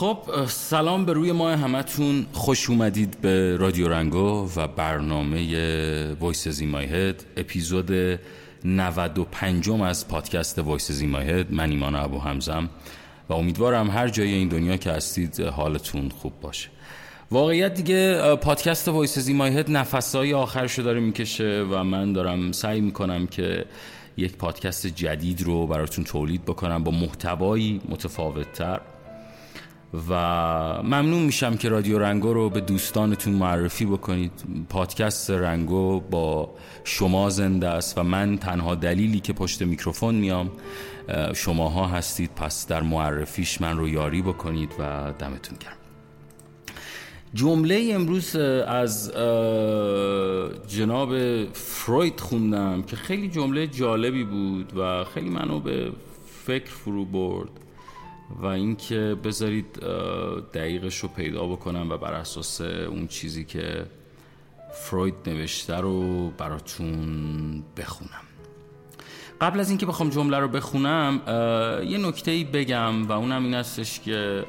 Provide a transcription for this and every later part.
خب سلام به روی ماه همتون. خوش اومدید به رادیو رنگو و برنامه Voices In My Head اپیزود 95 از پادکست Voices In My Head من ایمان ابوحمزه‌م و امیدوارم هر جای این دنیا که هستید حالتون خوب باشه. واقعیت دیگه پادکست Voices In My Head نفسهای آخرشو داره می‌کشه و من دارم سعی می‌کنم که یک پادکست جدید رو براتون تولید بکنم با محتوایی متفاوتتر. و ممنون میشم که رادیو رنگو رو به دوستانتون معرفی بکنید. پادکست رنگو با شما زنده است و من تنها دلیلی که پشت میکروفون میام شماها هستید پس در معرفیش من رو یاری بکنید و دمتون گرم. جمله امروز از جناب فروید خوندم که خیلی جمله جالبی بود و خیلی منو به فکر فرو برد. و اینکه بذارید دقیقش رو پیدا بکنم و بر اساس اون چیزی که فروید نوشته رو براتون بخونم. قبل از اینکه بخوام جمله رو بخونم یه نکته ای بگم و اونم این استش که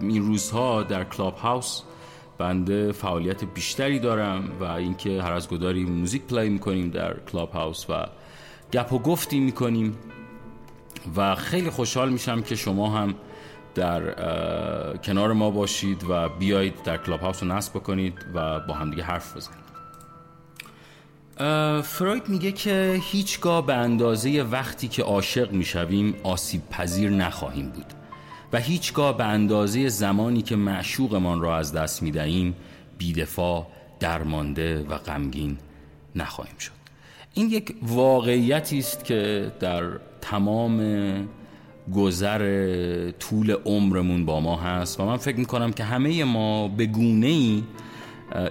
این روزها در Clubhouse بنده فعالیت بیشتری دارم و اینکه هر از گداری موزیک play می‌کنیم در Clubhouse و گپ و گفتی می‌کنیم. و خیلی خوشحال میشم که شما هم در کنار ما باشید و بیایید در کلاب هاوس رو نصب بکنید و با هم دیگه حرف بزنید. فروید میگه که هیچگاه به اندازه وقتی که عاشق می‌شویم آسیب پذیر نخواهیم بود و هیچگاه به اندازه زمانی که معشوقمان را از دست می‌دهیم بیدفاع درمانده و غمگین نخواهیم شد. این یک واقعیتی است که در تمام گذر طول عمرمون با ما هست و من فکر می‌کنم که همه ما به گونه ای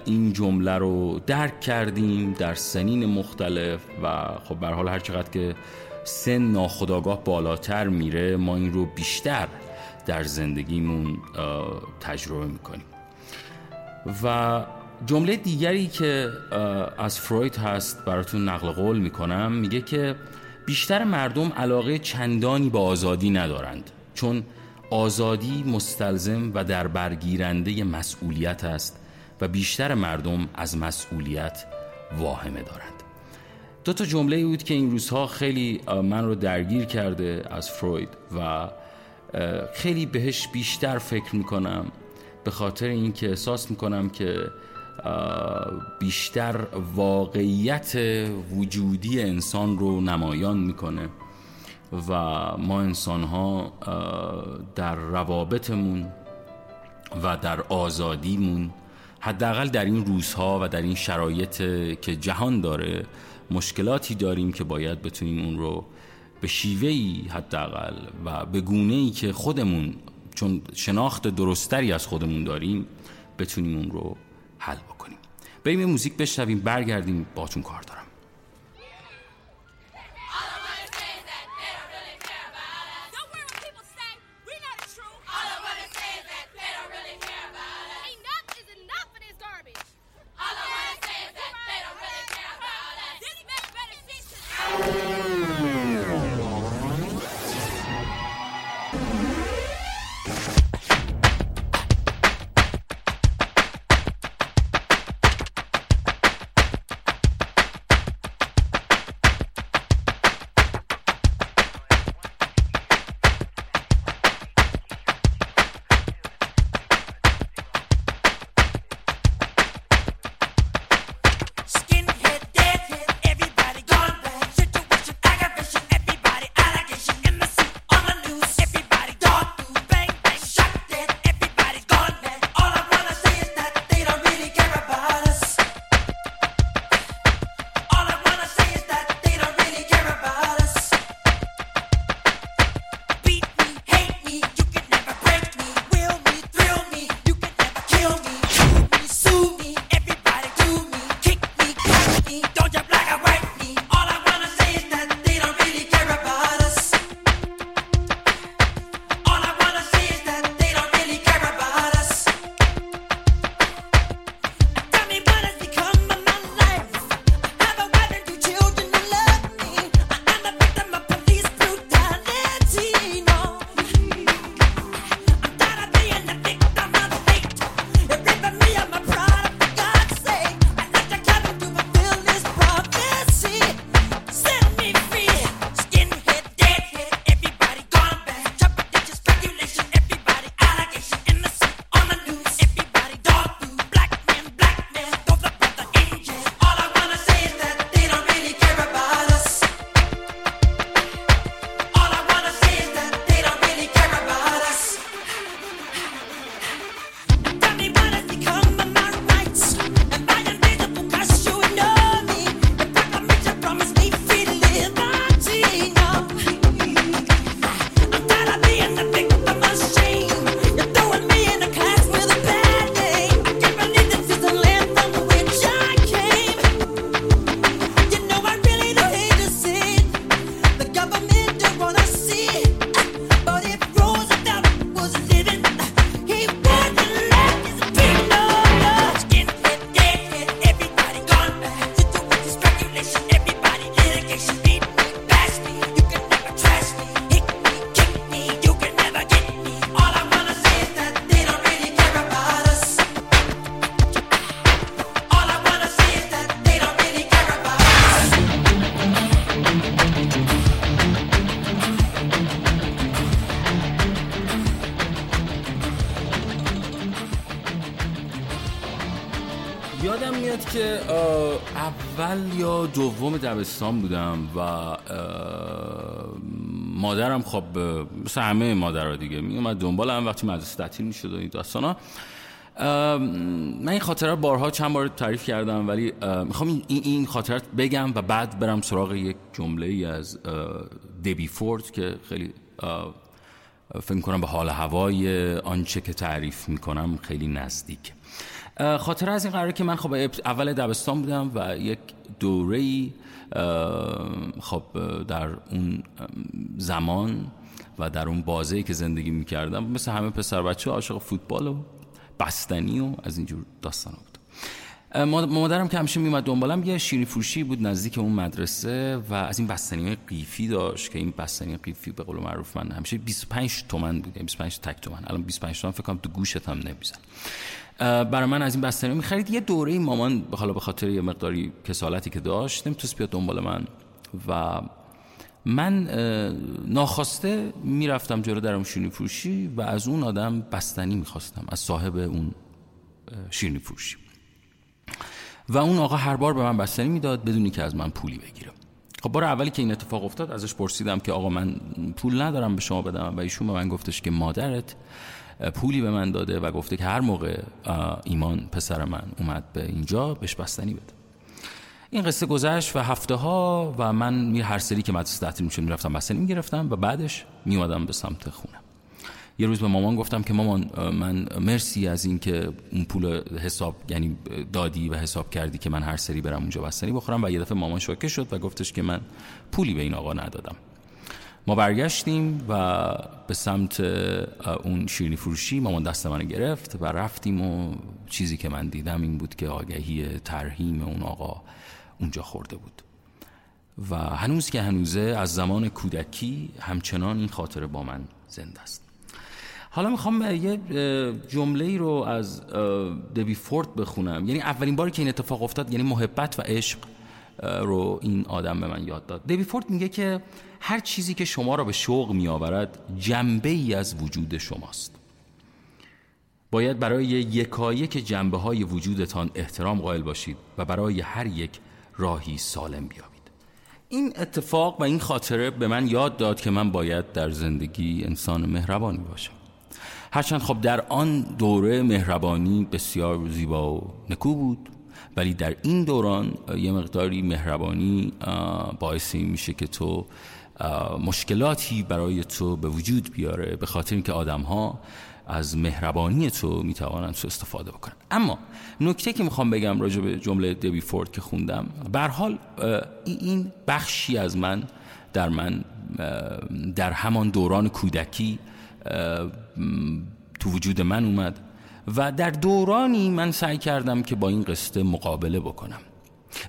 این جمله رو درک کردیم در سنین مختلف و خب به حال هر چقدر که سن ناخداگاه بالاتر میره ما این رو بیشتر در زندگیمون تجربه می‌کنیم. و جمله دیگری که از فروید هست براتون نقل قول می‌کنم میگه که بیشتر مردم علاقه چندانی به آزادی ندارند چون آزادی مستلزم و در برگیرنده مسئولیت است و بیشتر مردم از مسئولیت واهمه دارند. دو تا جمله بود که این روزها خیلی من رو درگیر کرده از فروید و خیلی بهش بیشتر فکر می‌کنم به خاطر اینکه احساس می‌کنم که بیشتر واقعیت وجودی انسان رو نمایان می‌کنه و ما انسان ها در روابطمون و در آزادیمون حداقل در این روزها و در این شرایط که جهان داره مشکلاتی داریم که باید بتونیم اون رو به شیوهی حداقل و به گونه ای که خودمون چون شناخت درستری از خودمون داریم بتونیم اون رو حل بکنیم. بریم موزیک بشنویم برگردیم باتون کار دارم. میاد که اول یا دوم دبستان بودم و مادرم خب مثل همه مادرها دیگه می اومد دنبال هم وقتی مدرسه تعطیل می‌شد و این داستانا. من این خاطرات بارها چند بار تعریف کردم ولی می‌خوام این, این خاطرات بگم و بعد برم سراغ یک جمله ای از دبی فورد که خیلی فکر کنم به حال هوای آنچه که تعریف می‌کنم خیلی نزدیک خاطر از این قراره که من خب اول دبستان بودم و یک دوره خب در اون زمان و در اون بازه که زندگی می‌کردم. مثل همه پسر بچه عاشق فوتبال و بستنی و از اینجور داستان بود. مادرم که همیشه میومد دنبالم یه شیرینی فروشی بود نزدیک اون مدرسه و از این بستنی های قیفی داشت که این بستنی قیفی به قول معروف من همیشه 25 تومن بود 25 تک تومن. الان 25 تومن فکر کنم تو گوشت هم نمیزن برای من از این بستنی می‌خرید. یه دوره مامان حالا به خاطر یه مقداری کسالتی که داشت نمی‌تونست بیاد دنبال من. و من ناخواسته می‌رفتم جلو در اون شیرینی فروشی و از اون آدم بستنی می‌خواستم از صاحب اون شیرینی فروشی. و اون آقا هر بار به من بستنی می‌داد بدونی که از من پولی بگیره. خب بار اولی که این اتفاق افتاد ازش پرسیدم که آقا من پول ندارم به شما بدم و ایشون به من گفتش که مادرت پولی به من داده و گفته که هر موقع ایمان پسر من اومد به اینجا بهش بستنی بده. این قصه گذشت و هفته ها و من هر سری که مدرسه تعطیل می‌شد می‌رفتم بستنی می‌گرفتم و بعدش میومدم به سمت خونه. یه روز به مامان گفتم که مامان من مرسی از اینکه اون پول حساب یعنی دادی و حساب کردی که من هر سری برم اونجا بستنی بخورم و یه دفعه مامان شوکه شد و گفتش که من پولی به این آقا ندادم. ما برگشتیم و به سمت اون شیرینی فروشی مامان دست من گرفت و رفتیم و چیزی که من دیدم این بود که آگهی ترهیم اون آقا اونجا خورده بود. و هنوز که هنوزه از زمان کودکی همچنان این خاطره با من زنده است. حالا می‌خوام یه جمله رو از دبی فورد بخونم. یعنی اولین باری که این اتفاق افتاد یعنی محبت و عشق رو این آدم به من یاد داد. دبی فورد میگه که هر چیزی که شما را به شوق میآورد جنبه ای از وجود شماست. باید برای یکایک جنبه های وجودتان احترام قائل باشید و برای هر یک راهی سالم بیابید. این اتفاق و این خاطره به من یاد داد که من باید در زندگی انسان مهربانی باشم. هرچند خب در آن دوره مهربانی بسیار زیبا و نکو بود ولی در این دوران یه مقداری مهربانی باعثی میشه که تو مشکلاتی برای تو به وجود بیاره به خاطر اینکه آدم ها از مهربانی تو می‌توانند تو استفاده بکنن. اما نکته که می‌خوام بگم راجع به جمله دبی فورد که خوندم بر حال این بخشی از من در من در همان دوران کودکی تو وجود من اومد و در دورانی من سعی کردم که با این قصه مقابله بکنم.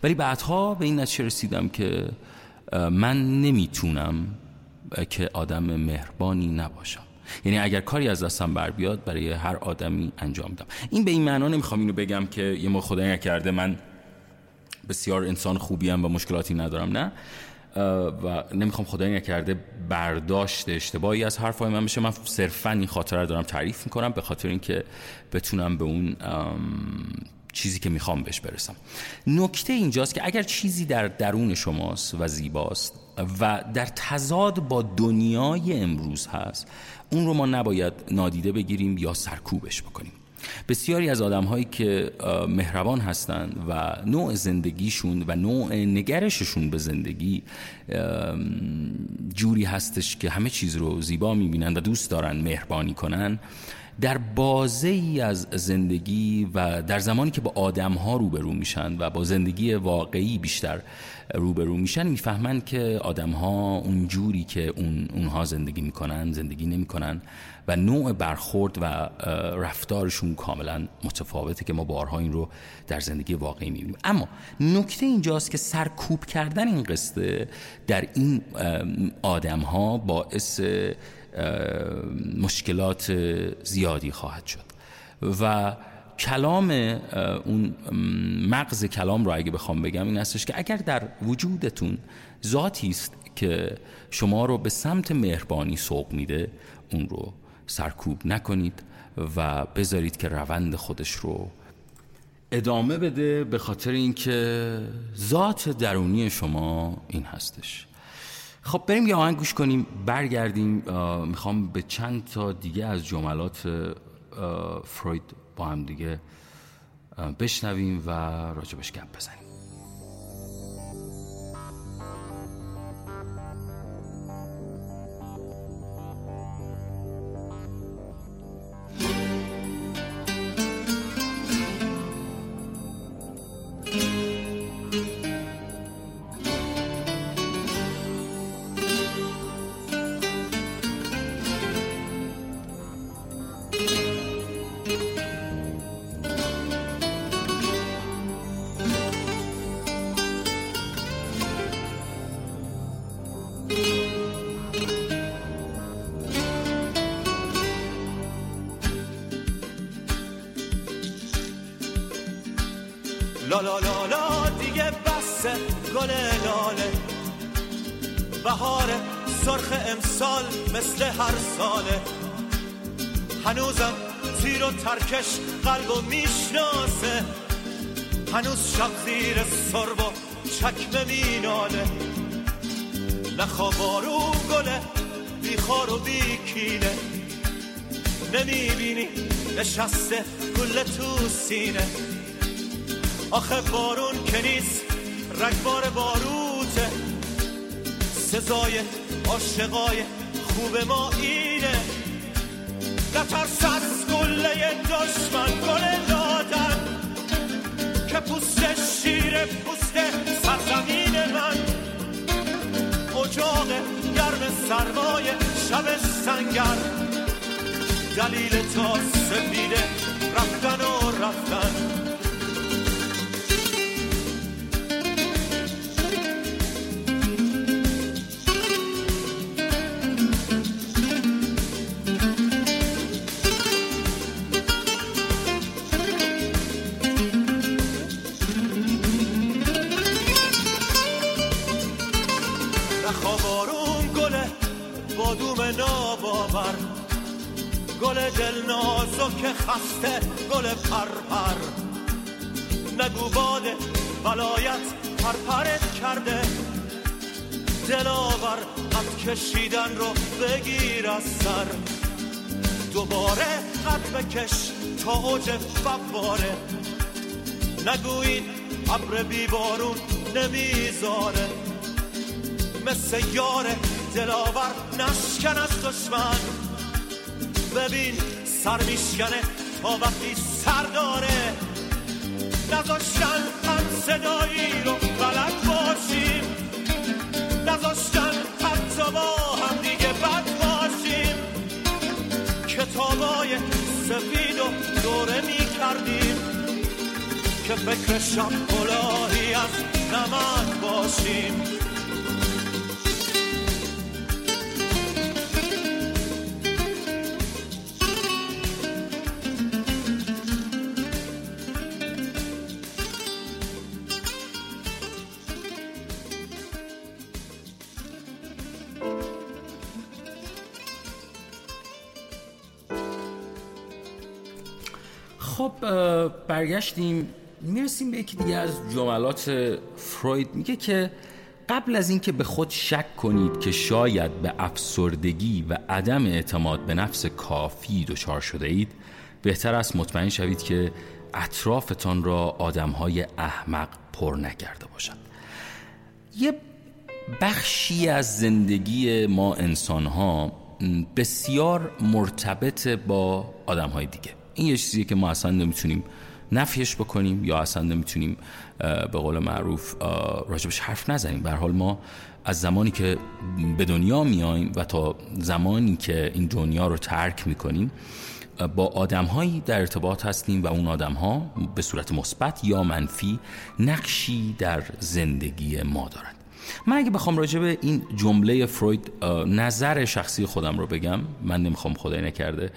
ولی بعدها به این نتیجه رسیدم که من نمی‌تونم که آدم مهربانی نباشم. یعنی اگر کاری از دستم بر بیاد برای هر آدمی انجام دم این به این معنا نمی‌خوام اینو بگم که یه ما خدای نکرده من بسیار انسان خوبیم و مشکلاتی ندارم نه. و نمی‌خوام خدای نکرده برداشت اشتباهی از حرفای من بشه. من صرفا این خاطره دارم تعریف می‌کنم به خاطر اینکه بتونم به اون چیزی که می‌خوام بهش برسم. نکته اینجاست که اگر چیزی در درون شماست و زیباست و در تضاد با دنیای امروز هست اون رو ما نباید نادیده بگیریم یا سرکوبش بکنیم. بسیاری از آدم هایی که مهربان هستند و نوع زندگیشون و نوع نگرششون به زندگی جوری هستش که همه چیز رو زیبا می‌بینن و دوست دارن مهربانی کنن در بازه ای از زندگی و در زمانی که با آدم ها روبرو میشن و با زندگی واقعی بیشتر روبرو میشن می‌فهمن که آدم ها اون جوری که اون اونها زندگی می‌کنن زندگی نمی‌کنن و نوع برخورد و رفتارشون کاملا متفاوته که ما بارها این رو در زندگی واقعی می‌بینیم. اما نکته اینجاست که سرکوب کردن این قصه در این آدم ها باعث مشکلات زیادی خواهد شد. و کلام اون مغز کلام رو اگه بخوام بگم این هستش که اگر در وجودتون ذاتی است که شما رو به سمت مهربانی سوق میده اون رو سرکوب نکنید و بذارید که روند خودش رو ادامه بده به خاطر اینکه ذات درونی شما این هستش. خب بریم یه آهنگ گوش کنیم برگردیم می‌خوام به چند تا دیگه از جملات فروید با هم دیگه بشنویم و راجبش گپ بزنیم. لا لا لا دیگه بسه گل لاله. بهار سرخ امسال مثل هر ساله. هنوزم تیر و ترکش قلب و می‌شناسه. هنوز شب زیر سرب و چکمه میناله. نخوابارو گله بیخار و بیکینه نمی‌بینی نشسته گل تو سینه. آخه بارون که نیست رگبار باروته. سزای عاشقای خوب ما اینه. نترس از گله دشمن گل دادن. که پوست شیر پوست سرزمین من. اجاق گرم سرمای شب سنگر. دلیل تا سفیده رفتن و رفتن. گل دل که خسته گل پرپر. نگو باد ولایت پرپرت کرده. دلاور قد کشیدن رو بگیر از سر. دوباره قد بکش تا اوج فواره. نگو این ابر بیبارون نمی‌ذاره. مثل یار دلاور نشکن از دشمن. ببین سر میشکنه تا وقتی سر داره. نذاشتن هم صدایی رو بلد باشیم. نذاشتن حتی با هم دیگه بد باشیم. کتابای سفید و دوره می‌کردیم. که فکر شب از نمک باشیم. خب برگشتیم. می‌رسیم به یکی دیگه از جملات فروید. میگه که قبل از اینکه به خود شک کنید که شاید به افسردگی و عدم اعتماد به نفس کافی دچار شده اید بهتر است مطمئن شوید که اطرافتان را آدمهای احمق پر نکرده باشند یه بخشی از زندگی ما انسان ها بسیار مرتبط با آدم های دیگه. این یه چیزیه که ما اصلا نمی‌تونیم نفیش بکنیم یا اصلا نمی‌تونیم به قول معروف راجبش حرف نزنیم. به حال ما از زمانی که به دنیا میایم و تا زمانی که این دنیا رو ترک می‌کنیم با آدم در ارتباط هستیم و اون آدم ها به صورت مثبت یا منفی نقشی در زندگی ما دارند من اگه بخوام راجع به این جمله فروید نظر شخصی خودم رو بگم من نمی‌خوام خدای نکرده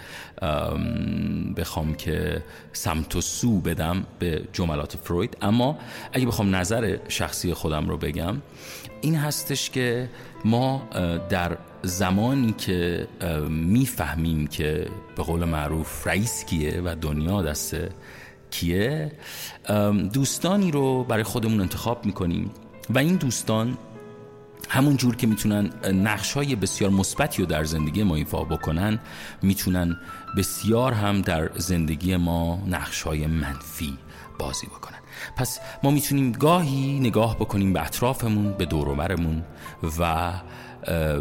بخوام که سمت و سو بدم به جملات فروید. اما اگه بخوام نظر شخصی خودم رو بگم این هستش که ما در زمانی که می‌فهمیم که به قول معروف رئیس کیه و دنیا دست کیه دوستانی رو برای خودمون انتخاب می‌کنیم. و این دوستان همون جور که می‌تونن نقش های بسیار مثبتی رو در زندگی ما ایفا بکنن می‌تونن بسیار هم در زندگی ما نقش های منفی بازی بکنن. پس ما می‌تونیم گاهی نگاه بکنیم به اطرافمون به دوروبرمون و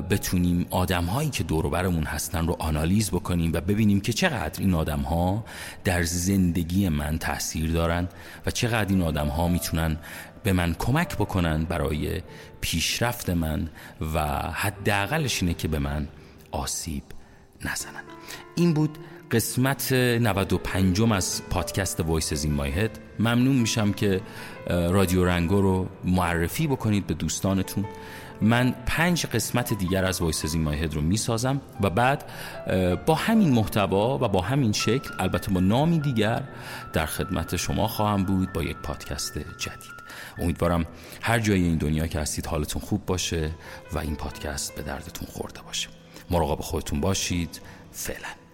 بتونیم آدم هایی که دوروبرمون هستن رو آنالیز بکنیم و ببینیم که چقدر این آدم ها در زندگی من تاثیر دارن و چقدر این آدم ها می‌تونن به من کمک بکنن برای پیشرفت من و حداقلش اینه که به من آسیب نزنن. این بود قسمت 95 از پادکست Voices In My Head ممنون میشم که رادیو رنگو رو معرفی بکنید به دوستانتون. من پنج قسمت دیگر از Voices In My Head رو می‌سازم و بعد با همین محتوا و با همین شکل البته با نامی دیگر در خدمت شما خواهم بود با یک پادکست جدید. امیدوارم هر جای این دنیا که هستید حالتون خوب باشه و این پادکست به دردتون خورده باشه. مراقب خودتون باشید. فعلا.